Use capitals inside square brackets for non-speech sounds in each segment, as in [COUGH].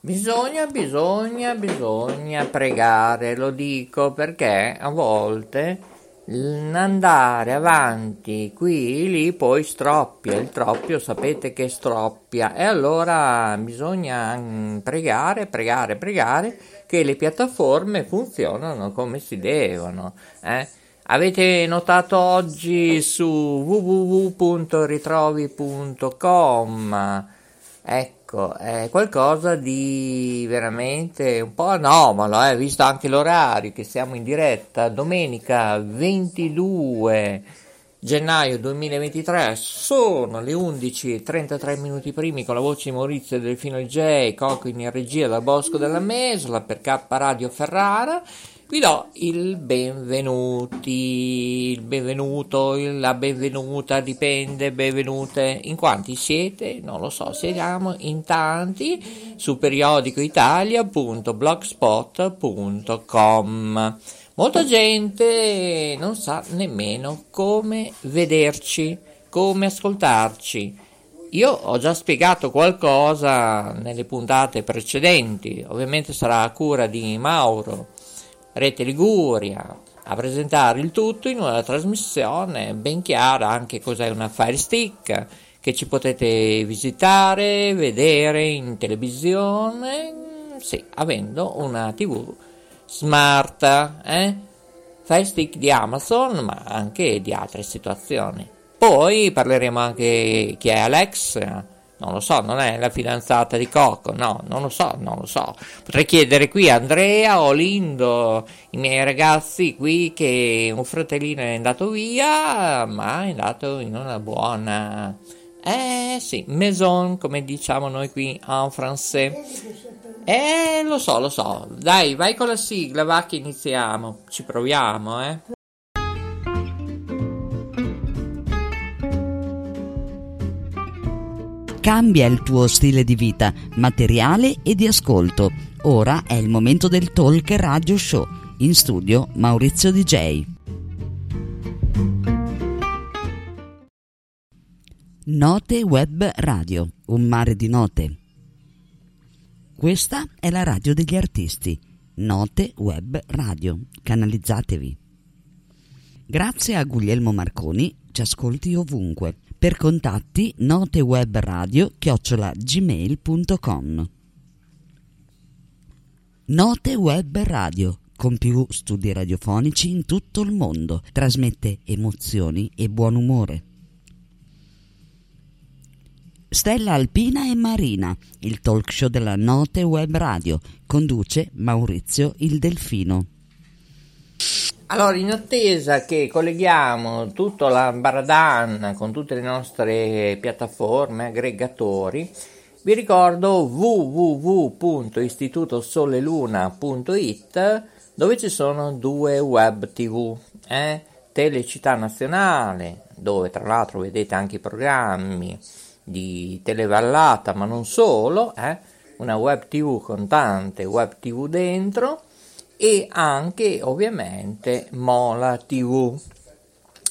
Bisogna, bisogna, bisogna pregare, lo dico perché a volte andare avanti qui lì poi stroppia, il troppio sapete che stroppia e allora bisogna mm, pregare, pregare, pregare che le piattaforme funzionano come si devono. Eh? Avete notato oggi su www.ritrovi.com ecco Ecco, è qualcosa di veramente un po' anomalo, eh, visto anche l'orario che siamo in diretta domenica 22 gennaio 2023 sono le 11.33 minuti primi con la voce di Maurizio Delfino J, Cocco in regia dal Bosco della Mesola per K Radio Ferrara vi do il benvenuti, il benvenuto, la benvenuta, dipende, benvenute, in quanti siete? Non lo so, siamo in tanti su periodicoitalia.blogspot.com. Molta gente non sa nemmeno come vederci, come ascoltarci. Io ho già spiegato qualcosa nelle puntate precedenti, ovviamente sarà a cura di Mauro Rete Liguria a presentare il tutto in una trasmissione ben chiara anche cos'è una Fire Stick che ci potete visitare, vedere in televisione, sì, avendo una TV smart, eh? Fire Stick di Amazon, ma anche di altre situazioni. Poi parleremo anche chi è Alex, non lo so, non è la fidanzata di Coco, no, non lo so, non lo so. Potrei chiedere qui a Andrea o Lindo, i miei ragazzi qui, che un fratellino è andato via, ma è andato in una buona... Eh sì, maison, come diciamo noi qui en français. Eh, lo so, lo so. Dai, vai con la sigla, va che iniziamo. Ci proviamo, eh. Cambia il tuo stile di vita, materiale e di ascolto. Ora è il momento del Talk Radio Show. In studio Maurizio DJ. Note Web Radio, un mare di note. Questa è la radio degli artisti. Note Web Radio. Canalizzatevi. Grazie a Guglielmo Marconi, ci ascolti ovunque. Per contatti notewebradio chiocciola gmail.com Note Web Radio con più studi radiofonici in tutto il mondo. Trasmette emozioni e buon umore. Stella Alpina e Marina, il talk show della Note Web Radio. Conduce Maurizio il Delfino. Allora, in attesa che colleghiamo tutto la Baradan con tutte le nostre piattaforme, aggregatori, vi ricordo www.istitutosoleluna.it dove ci sono due web tv, eh? Telecittà Nazionale, dove tra l'altro vedete anche i programmi di Televallata, ma non solo, eh? una web tv con tante web tv dentro, e anche ovviamente Mola TV.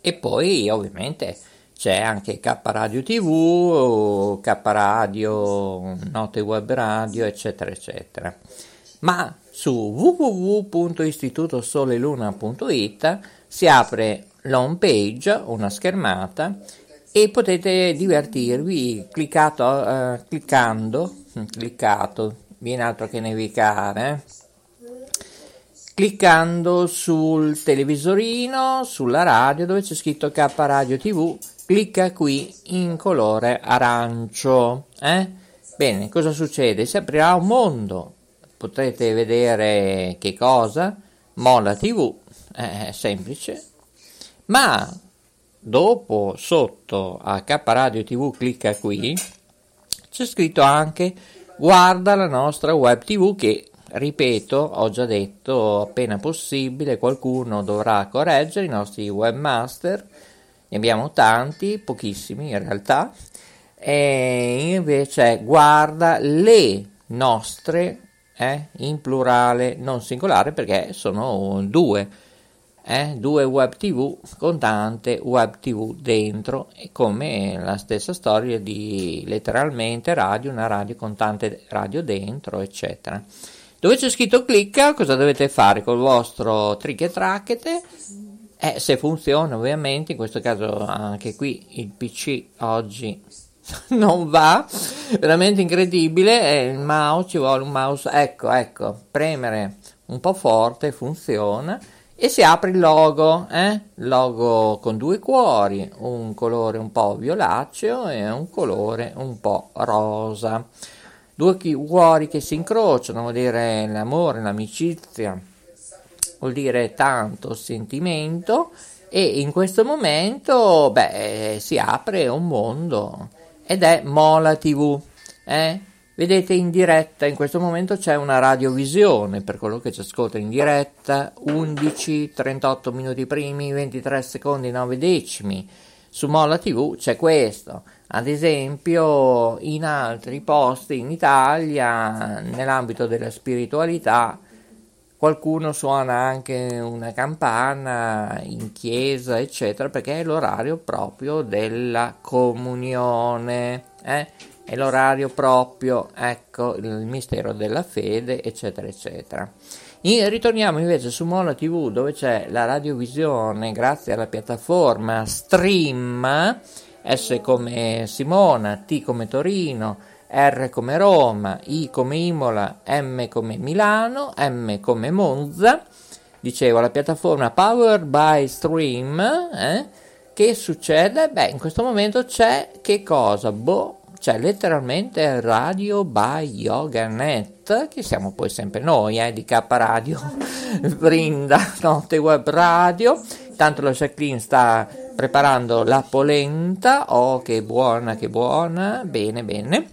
E poi ovviamente c'è anche K Radio TV, K Radio, Note Web Radio, eccetera, eccetera. Ma su www.istitutosoleluna.it si apre l'home page, una schermata, e potete divertirvi cliccato, uh, cliccando, cliccato, viene altro che nevicare, eh? Cliccando sul televisorino, sulla radio dove c'è scritto K Radio TV, clicca qui in colore arancio. Eh? Bene, cosa succede? Si aprirà un mondo, potrete vedere che cosa? Mola TV, è semplice, ma dopo sotto a K Radio TV clicca qui, c'è scritto anche guarda la nostra web TV che Ripeto, ho già detto, appena possibile qualcuno dovrà correggere i nostri webmaster, ne abbiamo tanti, pochissimi in realtà, e invece guarda le nostre eh, in plurale, non singolare perché sono due, eh, due web tv con tante web tv dentro, come la stessa storia di letteralmente radio, una radio con tante radio dentro, eccetera. Dove c'è scritto clicca, cosa dovete fare col vostro trick e tracchete? Eh, se funziona ovviamente, in questo caso anche qui il PC oggi [LAUGHS] non va, veramente incredibile, il mouse, ci vuole un mouse, ecco, ecco, premere un po' forte, funziona, e si apre il logo, eh? logo con due cuori, un colore un po' violaceo e un colore un po' rosa. Due cuori che si incrociano, vuol dire l'amore, l'amicizia, vuol dire tanto sentimento e in questo momento beh, si apre un mondo ed è Mola TV. Eh? Vedete in diretta, in questo momento c'è una radiovisione per quello che ci ascolta in diretta, 11, 38 minuti primi, 23 secondi, 9 decimi. Su Mola TV c'è questo. Ad esempio, in altri posti in Italia, nell'ambito della spiritualità, qualcuno suona anche una campana in chiesa, eccetera, perché è l'orario proprio della comunione, eh? è l'orario proprio, ecco, il mistero della fede, eccetera, eccetera. E ritorniamo invece su Mola TV dove c'è la radiovisione grazie alla piattaforma Stream, S come Simona, T come Torino, R come Roma, I come Imola, M come Milano, M come Monza. Dicevo, la piattaforma Powered by Stream, eh? che succede? Beh, in questo momento c'è che cosa? Boh, c'è letteralmente Radio by YogaNet, che siamo poi sempre noi, eh, di K Radio, [LAUGHS] brinda Notte Web Radio. Tanto la Jacqueline sta preparando la polenta, oh che buona, che buona, bene, bene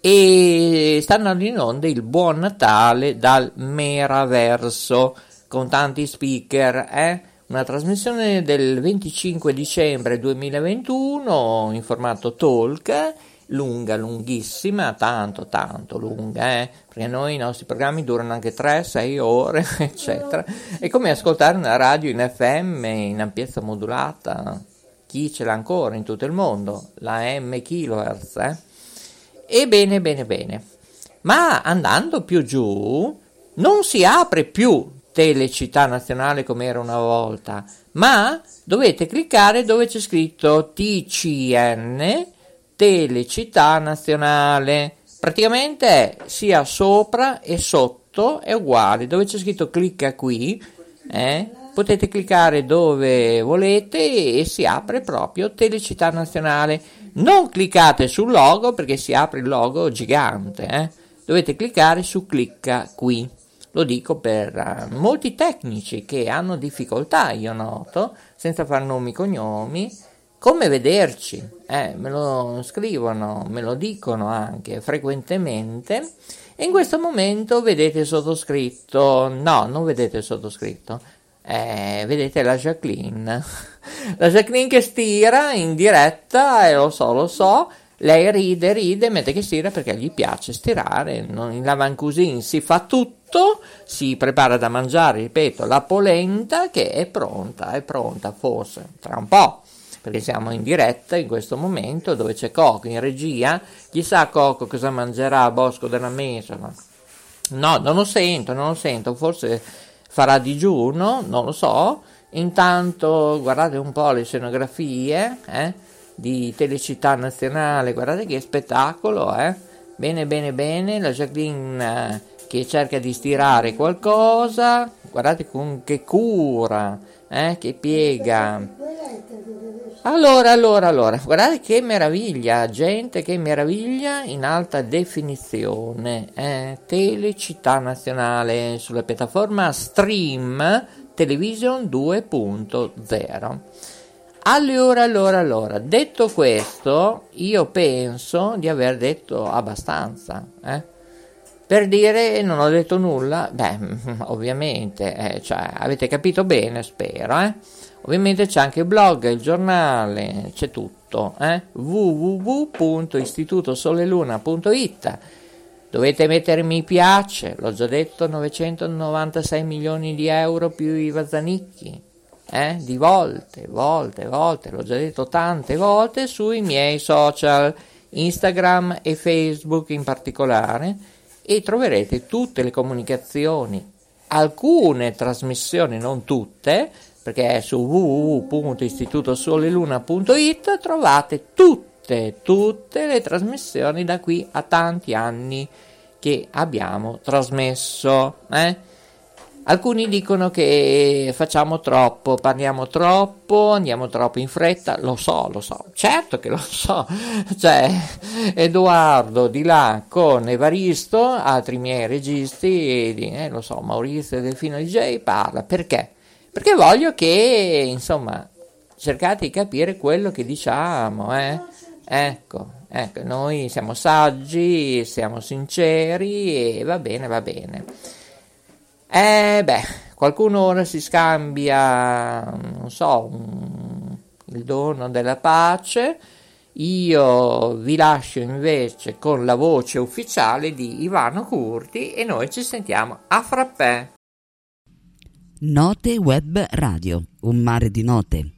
e stanno in onda il Buon Natale dal Meraverso con tanti speaker, eh? Una trasmissione del 25 dicembre 2021 in formato talk, lunga, lunghissima, tanto, tanto lunga, eh? perché noi i nostri programmi durano anche 3-6 ore, [LAUGHS] eccetera. È come ascoltare una radio in FM in ampiezza modulata, chi ce l'ha ancora in tutto il mondo, la M kHz, eh? E bene, bene, bene. Ma andando più giù, non si apre più Telecittà Nazionale come era una volta, ma dovete cliccare dove c'è scritto TCN Telecittà Nazionale. Praticamente è sia sopra e sotto è uguale. Dove c'è scritto clicca qui, eh, potete cliccare dove volete e si apre proprio Telecittà Nazionale non cliccate sul logo perché si apre il logo gigante, eh? dovete cliccare su clicca qui. Lo dico per uh, molti tecnici che hanno difficoltà, io noto, senza fare nomi e cognomi, come vederci. Eh, me lo scrivono, me lo dicono anche frequentemente. E in questo momento vedete sottoscritto, no, non vedete sottoscritto, eh, vedete la Jacqueline. [LAUGHS] La Jacqueline che stira in diretta, e lo so, lo so, lei ride, ride, mentre che stira perché gli piace stirare, non, in Lavancusin si fa tutto, si prepara da mangiare, ripeto, la polenta che è pronta, è pronta forse, tra un po', perché siamo in diretta in questo momento dove c'è Coco in regia, chissà Coco cosa mangerà a Bosco della Mesa, no, non lo sento, non lo sento, forse farà digiuno, non lo so. Intanto guardate un po' le scenografie eh, di Telecittà Nazionale, guardate che spettacolo, eh. Bene, bene, bene, la Jacqueline eh, che cerca di stirare qualcosa, guardate con che cura, eh, che piega. Allora, allora, allora, guardate che meraviglia, gente, che meraviglia in alta definizione. Eh, Telecittà Nazionale sulla piattaforma Stream Television 2.0. Allora, allora, allora, detto questo, io penso di aver detto abbastanza. Eh? Per dire non ho detto nulla, beh, ovviamente, eh, cioè, avete capito bene, spero, eh? Ovviamente c'è anche il blog, il giornale, c'è tutto, eh? www.istitutosoleluna.it Dovete mettere mi piace, l'ho già detto, 996 milioni di euro più i Vazzanicchi, eh? di volte, volte, volte, l'ho già detto tante volte sui miei social, Instagram e Facebook in particolare, e troverete tutte le comunicazioni, alcune trasmissioni, non tutte, perché su www.istitutosoleluna.it trovate tutte, tutte le trasmissioni da qui a tanti anni che abbiamo trasmesso. Eh? Alcuni dicono che facciamo troppo, parliamo troppo, andiamo troppo in fretta, lo so, lo so, certo che lo so, [LAUGHS] cioè Edoardo di là con Evaristo, altri miei registi, eh, lo so, Maurizio Delfino DJ parla, perché? Perché voglio che, insomma, cercate di capire quello che diciamo, eh? Ecco, ecco, noi siamo saggi, siamo sinceri e va bene, va bene. Eh beh, qualcuno ora si scambia, non so, un, il dono della pace. Io vi lascio invece con la voce ufficiale di Ivano Curti e noi ci sentiamo a frappè. Note Web Radio, un mare di note.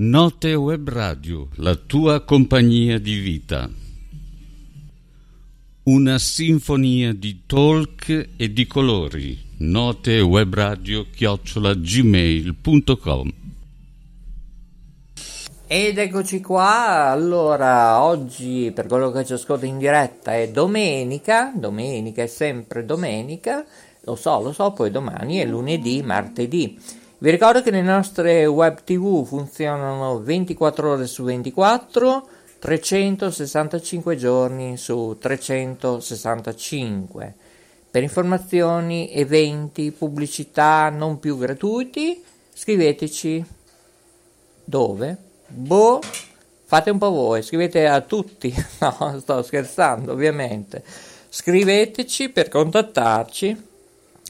Note Web Radio, la tua compagnia di vita. Una sinfonia di talk e di colori. Note Web Radio chiocciola gmail.com Ed eccoci qua, allora oggi per quello che ci ascolta in diretta è domenica, domenica è sempre domenica, lo so, lo so, poi domani è lunedì, martedì. Vi ricordo che le nostre web tv funzionano 24 ore su 24, 365 giorni su 365. Per informazioni, eventi, pubblicità non più gratuiti, scriveteci dove? Boh, fate un po' voi, scrivete a tutti. [LAUGHS] No, sto scherzando, ovviamente. Scriveteci per contattarci.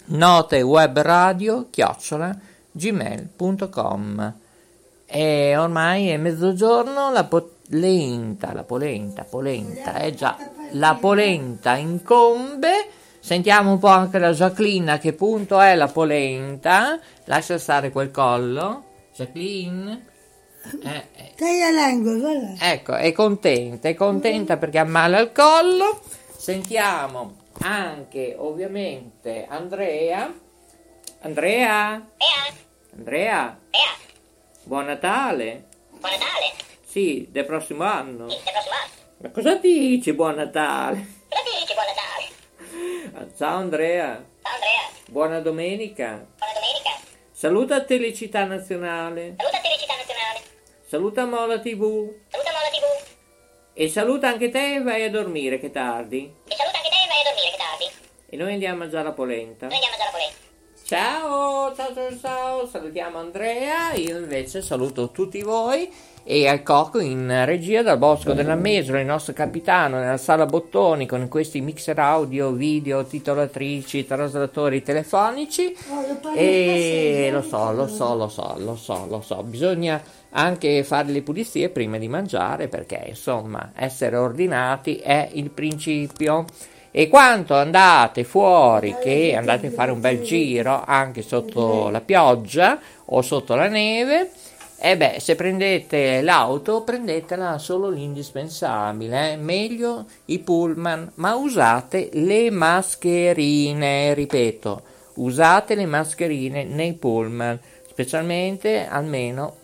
Note web radio chiocciola gmail.com e ormai è mezzogiorno la polenta, la polenta, polenta, eh già, la polenta incombe. Sentiamo un po' anche la Jacqueline a che punto è la polenta. Lascia stare quel collo. Jacqueline. Eh, eh. Ecco, è contenta, è contenta perché ha male al collo. Sentiamo anche ovviamente Andrea. Andrea? Andrea? Ea, Buon Natale! buon Natale! Sì, del prossimo anno. Sì, del prossimo anno. Ma cosa dici, buon Natale? Cosa dici, buon Natale? Ah, Ciao Andrea, Ciao Andrea, buona domenica. buona domenica. Saluta Telecità Nazionale, Saluta Telecità Nazionale. saluta Mola TV Saluta Mola TV. e saluta anche te e vai a dormire che tardi. E saluta anche te e vai a dormire che tardi. E noi andiamo a mangiare la polenta. Noi andiamo polenta. Ciao, ciao, ciao, ciao, salutiamo Andrea, io invece saluto tutti voi e al cocco in regia dal Bosco della Mesolo, il nostro capitano nella sala bottoni con questi mixer audio, video, titolatrici, traslatori telefonici. E lo so, lo so, lo so, lo so, lo so, bisogna anche fare le pulizie prima di mangiare perché insomma essere ordinati è il principio. E quanto andate fuori, che andate a fare un bel giro anche sotto la pioggia o sotto la neve, e beh, se prendete l'auto, prendetela solo l'indispensabile, eh? meglio i pullman, ma usate le mascherine, ripeto, usate le mascherine nei pullman, specialmente almeno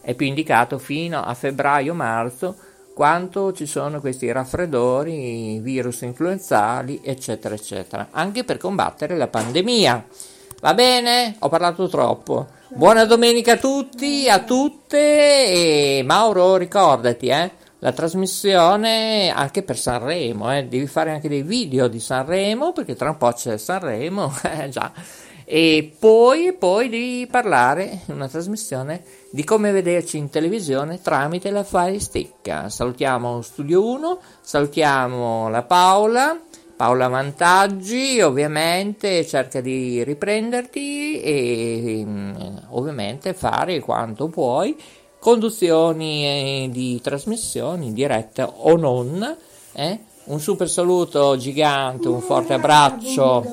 è più indicato fino a febbraio-marzo quanto ci sono questi raffreddori, virus influenzali, eccetera, eccetera, anche per combattere la pandemia. Va bene? Ho parlato troppo. Buona domenica a tutti, a tutte e Mauro ricordati, eh, la trasmissione anche per Sanremo, eh, devi fare anche dei video di Sanremo perché tra un po' c'è Sanremo, [LAUGHS] eh, già. E poi, poi devi parlare una trasmissione di come vederci in televisione tramite la Fire Stick. Salutiamo Studio 1, salutiamo la Paola Paola Vantaggi ovviamente cerca di riprenderti e mm, ovviamente fare quanto puoi conduzioni eh, di trasmissioni dirette o non eh? un super saluto gigante un forte abbraccio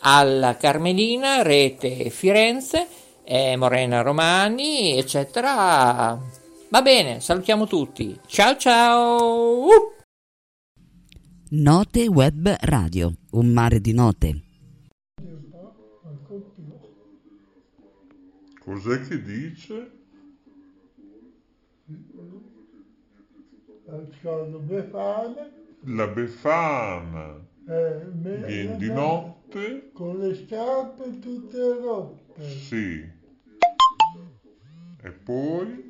alla Carmelina Rete Firenze eh, Morena Romani eccetera va bene salutiamo tutti ciao ciao uh! Note Web Radio, un mare di note. Cos'è che dice? La Befana. Eh, Viene di notte. Con le scarpe tutte rotte. Sì. E poi?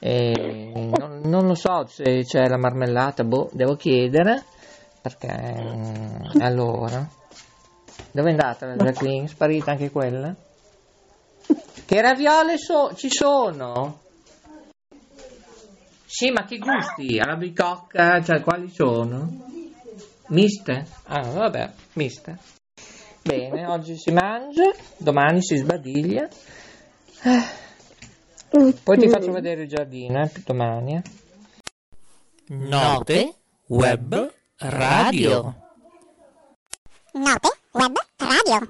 non, non, lo so se c'è la marmellata, boh, devo chiedere, perché allora, dove è andata la Jacqueline? Sparita anche quella? Che raviole so, ci sono? Sì, ma che gusti? Alla cioè quali sono? Miste? Ah, vabbè, miste. Bene, oggi si mangia, domani si sbadiglia. Poi ti faccio vedere il giardino, eh, domani. Eh. Note Web Radio. Note Web Radio.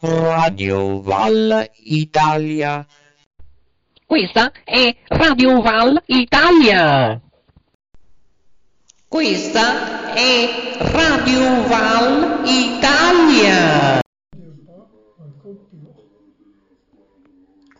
Radio Val Italia. Questa è Radio Val Italia. Questa è Radio Val Italia.